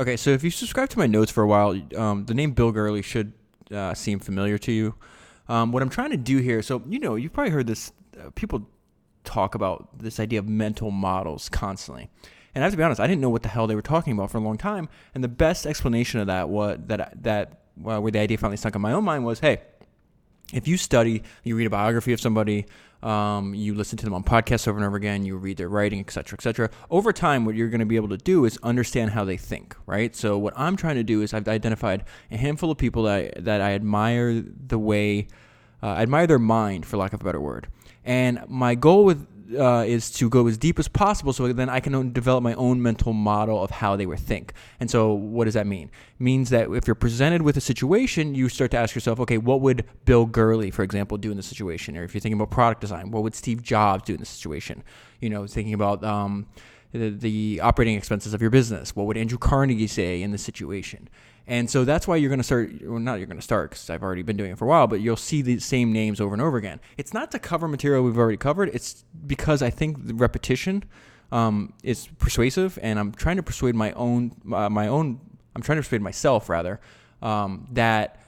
Okay, so if you subscribe to my notes for a while, um, the name Bill Gurley should uh, seem familiar to you. Um, what I'm trying to do here, so you know, you've probably heard this. Uh, people talk about this idea of mental models constantly, and I have to be honest, I didn't know what the hell they were talking about for a long time. And the best explanation of that, what that that uh, where the idea finally stuck in my own mind was, hey, if you study, you read a biography of somebody, um, you listen to them on podcasts over and over again, you read their writing, et cetera, et cetera. Over time, what you're going to be able to do is understand how they think, right? So what I'm trying to do is I've identified a handful of people that I, that I admire the way, uh, I admire their mind, for lack of a better word. And my goal with uh, is to go as deep as possible so then I can develop my own mental model of how they would think. And so, what does that mean? It means that if you're presented with a situation, you start to ask yourself, okay, what would Bill Gurley, for example, do in this situation? Or if you're thinking about product design, what would Steve Jobs do in this situation? You know, thinking about um, the, the operating expenses of your business. What would Andrew Carnegie say in this situation? And so that's why you're going to start, well, not you're going to start because I've already been doing it for a while, but you'll see the same names over and over again. It's not to cover material we've already covered. It's because I think the repetition um, is persuasive, and I'm trying to persuade my own, uh, my own, I'm trying to persuade myself rather um, that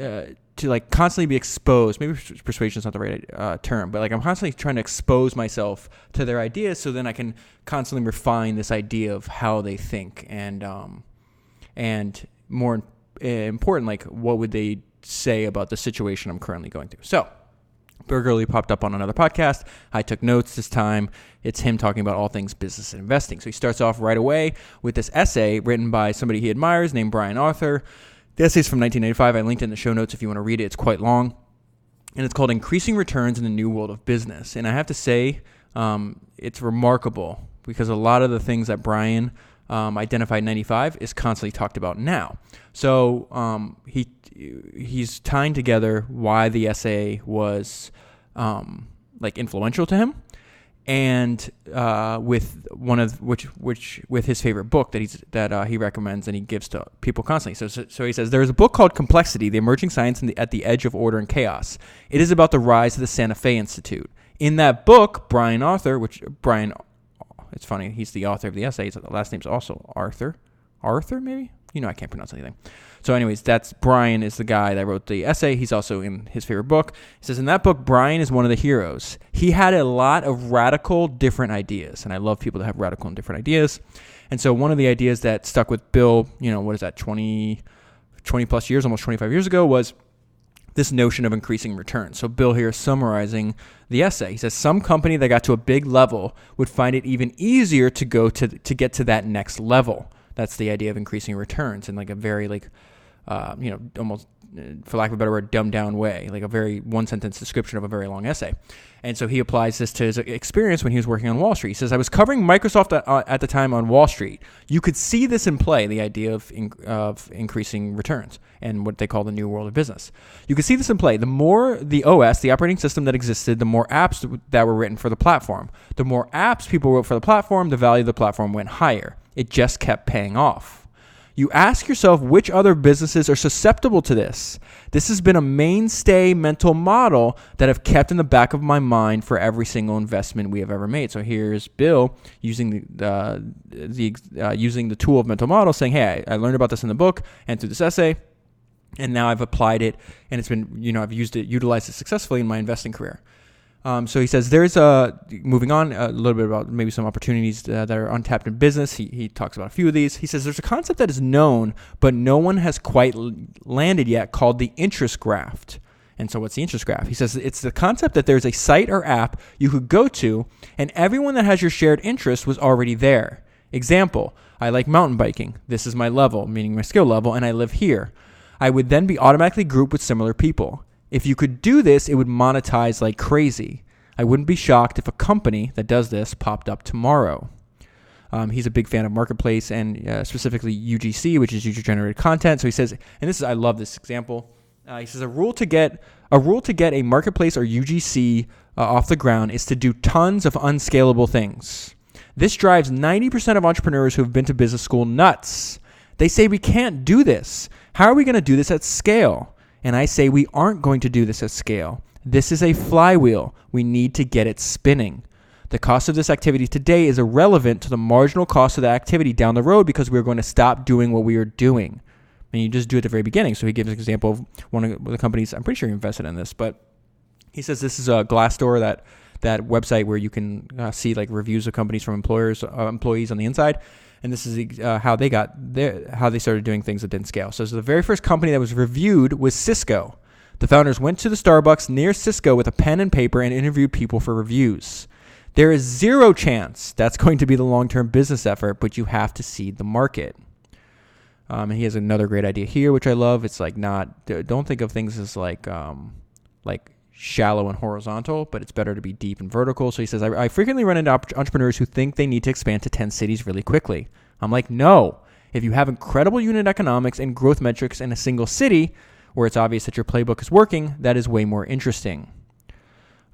uh, to like constantly be exposed. Maybe persuasion is not the right uh, term, but like I'm constantly trying to expose myself to their ideas, so then I can constantly refine this idea of how they think and um, and more important, like what would they say about the situation I'm currently going through? So, Bill Gurley popped up on another podcast. I took notes this time. It's him talking about all things business and investing. So he starts off right away with this essay written by somebody he admires named Brian Arthur. The essay is from 1985. I linked it in the show notes if you want to read it. It's quite long. And it's called Increasing Returns in the New World of Business. And I have to say, um, it's remarkable because a lot of the things that Brian um, identified 95 is constantly talked about now. So um, he he's tying together why the essay was um, like influential to him, and uh, with one of which which with his favorite book that he's that uh, he recommends and he gives to people constantly. So, so, so he says there is a book called Complexity: The Emerging Science the, at the Edge of Order and Chaos. It is about the rise of the Santa Fe Institute. In that book, Brian Arthur, which Brian it's funny. He's the author of the essay. His last name's also Arthur. Arthur, maybe? You know, I can't pronounce anything. So, anyways, that's Brian is the guy that wrote the essay. He's also in his favorite book. He says in that book, Brian is one of the heroes. He had a lot of radical, different ideas, and I love people that have radical and different ideas. And so, one of the ideas that stuck with Bill, you know, what is that, 20, 20 plus years, almost 25 years ago, was this notion of increasing returns. So Bill here is summarizing the essay. He says some company that got to a big level would find it even easier to go to to get to that next level. That's the idea of increasing returns in like a very like uh, you know almost for lack of a better word, dumbed down way, like a very one sentence description of a very long essay. And so he applies this to his experience when he was working on Wall Street. He says, I was covering Microsoft at, uh, at the time on Wall Street. You could see this in play, the idea of, in, of increasing returns and what they call the new world of business. You could see this in play. The more the OS, the operating system that existed, the more apps that were written for the platform. The more apps people wrote for the platform, the value of the platform went higher. It just kept paying off you ask yourself which other businesses are susceptible to this. This has been a mainstay mental model that I've kept in the back of my mind for every single investment we have ever made. So here's Bill using the uh, the uh, using the tool of mental model, saying, "Hey, I, I learned about this in the book and through this essay, and now I've applied it, and it's been you know I've used it, utilized it successfully in my investing career." Um, so he says there's a moving on a little bit about maybe some opportunities uh, that are untapped in business. He, he talks about a few of these. He says there's a concept that is known but no one has quite landed yet called the interest graph. And so what's the interest graph? He says it's the concept that there's a site or app you could go to and everyone that has your shared interest was already there. Example, I like mountain biking. This is my level, meaning my skill level, and I live here. I would then be automatically grouped with similar people. If you could do this, it would monetize like crazy. I wouldn't be shocked if a company that does this popped up tomorrow. Um, he's a big fan of marketplace and uh, specifically UGC, which is user generated content. So he says, and this is I love this example. Uh, he says a rule to get a rule to get a marketplace or UGC uh, off the ground is to do tons of unscalable things. This drives 90% of entrepreneurs who have been to business school nuts. They say we can't do this. How are we going to do this at scale? And I say we aren't going to do this at scale. This is a flywheel. We need to get it spinning. The cost of this activity today is irrelevant to the marginal cost of the activity down the road because we're going to stop doing what we are doing. And you just do it at the very beginning. So he gives an example of one of the companies, I'm pretty sure he invested in this, but he says this is a Glassdoor that that website where you can uh, see like reviews of companies from employers uh, employees on the inside and this is uh, how they got their, how they started doing things that didn't scale. So, so the very first company that was reviewed was Cisco. The founders went to the Starbucks near Cisco with a pen and paper and interviewed people for reviews. There is zero chance that's going to be the long term business effort, but you have to seed the market. Um, and he has another great idea here, which I love. It's like not don't think of things as like um, like shallow and horizontal, but it's better to be deep and vertical. So he says, I, I frequently run into entrepreneurs who think they need to expand to 10 cities really quickly. I'm like, no. If you have incredible unit economics and growth metrics in a single city where it's obvious that your playbook is working, that is way more interesting.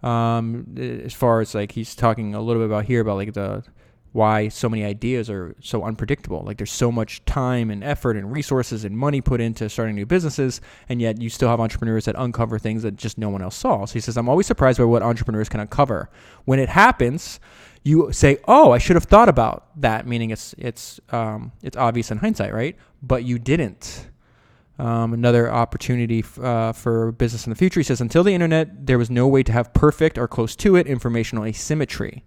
Um, as far as like he's talking a little bit about here about like the why so many ideas are so unpredictable. Like there's so much time and effort and resources and money put into starting new businesses, and yet you still have entrepreneurs that uncover things that just no one else saw. So he says, I'm always surprised by what entrepreneurs can uncover. When it happens, you say, "Oh, I should have thought about that," meaning it's it's um, it's obvious in hindsight, right? But you didn't. Um, another opportunity f- uh, for business in the future. He says, until the internet, there was no way to have perfect or close to it informational asymmetry.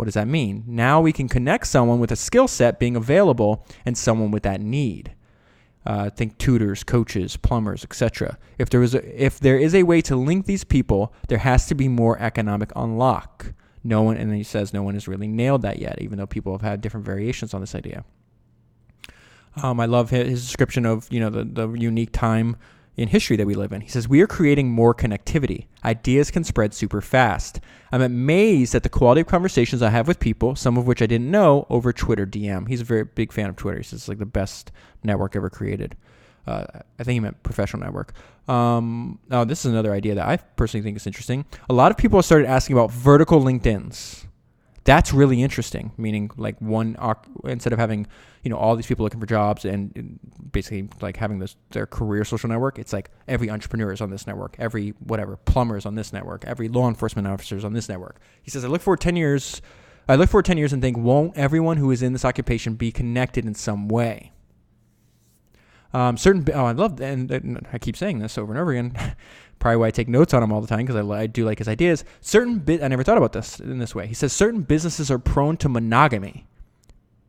What does that mean? Now we can connect someone with a skill set being available and someone with that need. Uh, think tutors, coaches, plumbers, etc. If there is a, if there is a way to link these people, there has to be more economic unlock. No one, and he says no one has really nailed that yet, even though people have had different variations on this idea. Um, I love his description of you know the the unique time in history that we live in. He says, We are creating more connectivity. Ideas can spread super fast. I'm amazed at the quality of conversations I have with people, some of which I didn't know, over Twitter DM. He's a very big fan of Twitter. He says it's like the best network ever created. Uh, I think he meant professional network. Um, now, this is another idea that I personally think is interesting. A lot of people started asking about vertical LinkedIn's. That's really interesting. Meaning, like one instead of having you know all these people looking for jobs and basically like having this their career social network, it's like every entrepreneur is on this network, every whatever plumber is on this network, every law enforcement officer is on this network. He says, I look for ten years. I look for ten years and think, won't everyone who is in this occupation be connected in some way? Um, certain oh, I love and, and I keep saying this over and over again. probably why I take notes on him all the time because I, I do like his ideas. Certain I never thought about this in this way. He says certain businesses are prone to monogamy.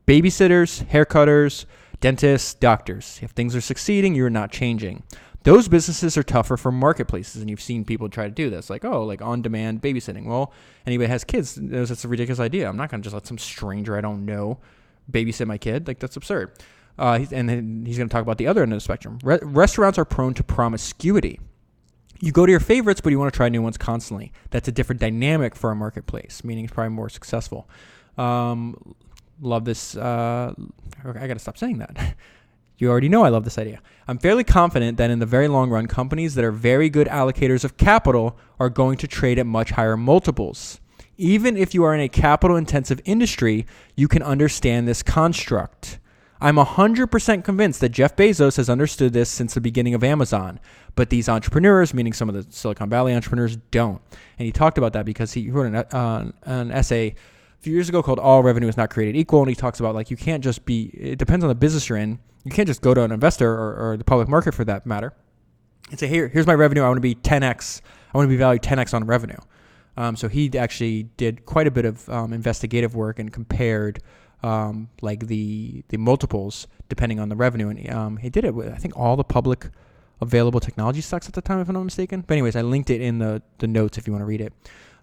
Babysitters, haircutters, dentists, doctors. If things are succeeding, you're not changing. Those businesses are tougher for marketplaces, and you've seen people try to do this, like oh, like on-demand babysitting. Well, anybody has kids knows that's a ridiculous idea. I'm not going to just let some stranger I don't know babysit my kid. Like that's absurd. Uh, and then he's going to talk about the other end of the spectrum. Re- restaurants are prone to promiscuity you go to your favorites, but you want to try new ones constantly. That's a different dynamic for a marketplace, meaning it's probably more successful. Um, love this. Uh, I got to stop saying that. you already know I love this idea. I'm fairly confident that in the very long run, companies that are very good allocators of capital are going to trade at much higher multiples. Even if you are in a capital intensive industry, you can understand this construct. I'm 100% convinced that Jeff Bezos has understood this since the beginning of Amazon, but these entrepreneurs, meaning some of the Silicon Valley entrepreneurs, don't. And he talked about that because he wrote an, uh, an essay a few years ago called All Revenue is Not Created Equal. And he talks about like you can't just be, it depends on the business you're in. You can't just go to an investor or, or the public market for that matter and say, here, here's my revenue. I want to be 10x. I want to be valued 10x on revenue. Um, so he actually did quite a bit of um, investigative work and compared um, like the the multiples depending on the revenue. And um, he did it with I think all the public available technology stocks at the time, if I'm not mistaken. But anyways, I linked it in the the notes if you want to read it.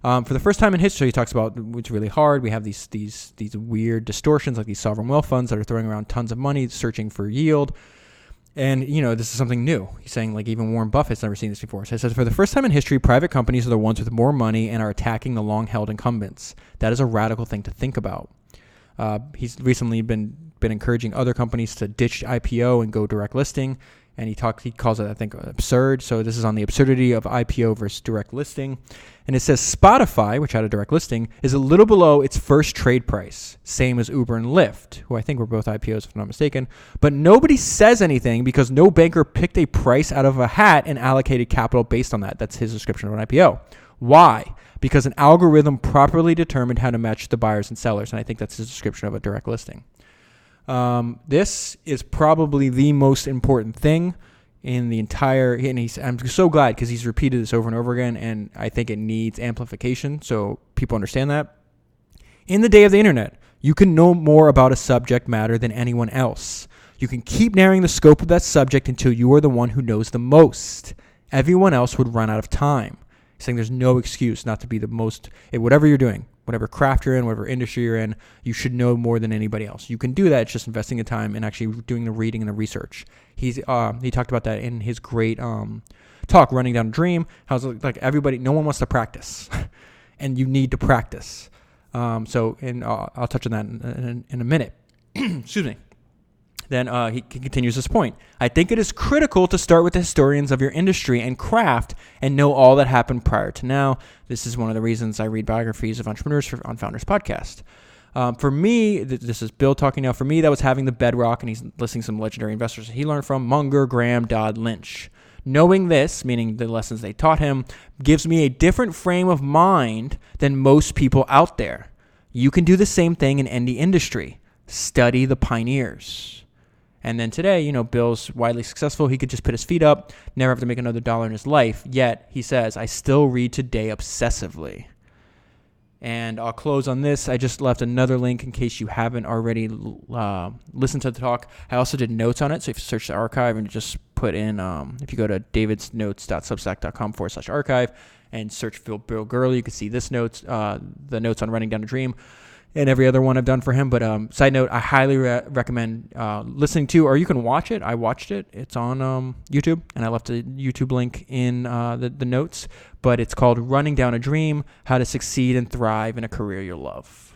Um, for the first time in history, he talks about it's really hard. We have these these these weird distortions like these sovereign wealth funds that are throwing around tons of money, searching for yield. And you know this is something new. He's saying like even Warren Buffett's never seen this before. So he says for the first time in history, private companies are the ones with more money and are attacking the long-held incumbents. That is a radical thing to think about. Uh, he's recently been been encouraging other companies to ditch IPO and go direct listing, and he talks he calls it I think absurd. So this is on the absurdity of IPO versus direct listing, and it says Spotify, which had a direct listing, is a little below its first trade price, same as Uber and Lyft, who I think were both IPOs if I'm not mistaken. But nobody says anything because no banker picked a price out of a hat and allocated capital based on that. That's his description of an IPO. Why? Because an algorithm properly determined how to match the buyers and sellers. And I think that's his description of a direct listing. Um, this is probably the most important thing in the entire and he's I'm so glad because he's repeated this over and over again and I think it needs amplification so people understand that. In the day of the internet, you can know more about a subject matter than anyone else. You can keep narrowing the scope of that subject until you are the one who knows the most. Everyone else would run out of time. He's saying there's no excuse not to be the most, whatever you're doing, whatever craft you're in, whatever industry you're in, you should know more than anybody else. You can do that. It's just investing the time and actually doing the reading and the research. He's uh, he talked about that in his great um, talk, running down a dream. How's like everybody, no one wants to practice, and you need to practice. Um, so, and uh, I'll touch on that in, in, in a minute. Excuse me. Then uh, he continues this point. I think it is critical to start with the historians of your industry and craft and know all that happened prior to now. This is one of the reasons I read biographies of entrepreneurs for, on Founders Podcast. Um, for me, th- this is Bill talking now. For me, that was having the bedrock, and he's listing some legendary investors he learned from Munger, Graham, Dodd, Lynch. Knowing this, meaning the lessons they taught him, gives me a different frame of mind than most people out there. You can do the same thing in any industry. Study the pioneers. And then today, you know, Bill's widely successful. He could just put his feet up, never have to make another dollar in his life. Yet, he says, I still read today obsessively. And I'll close on this. I just left another link in case you haven't already uh, listened to the talk. I also did notes on it. So if you search the archive and just put in, um, if you go to davidsnotes.substack.com forward slash archive and search Bill, Bill Gurley, you can see this notes, uh, the notes on running down a dream and every other one I've done for him. But um, side note, I highly re- recommend uh, listening to, or you can watch it. I watched it. It's on um, YouTube, and I left a YouTube link in uh, the, the notes. But it's called Running Down a Dream How to Succeed and Thrive in a Career You Love.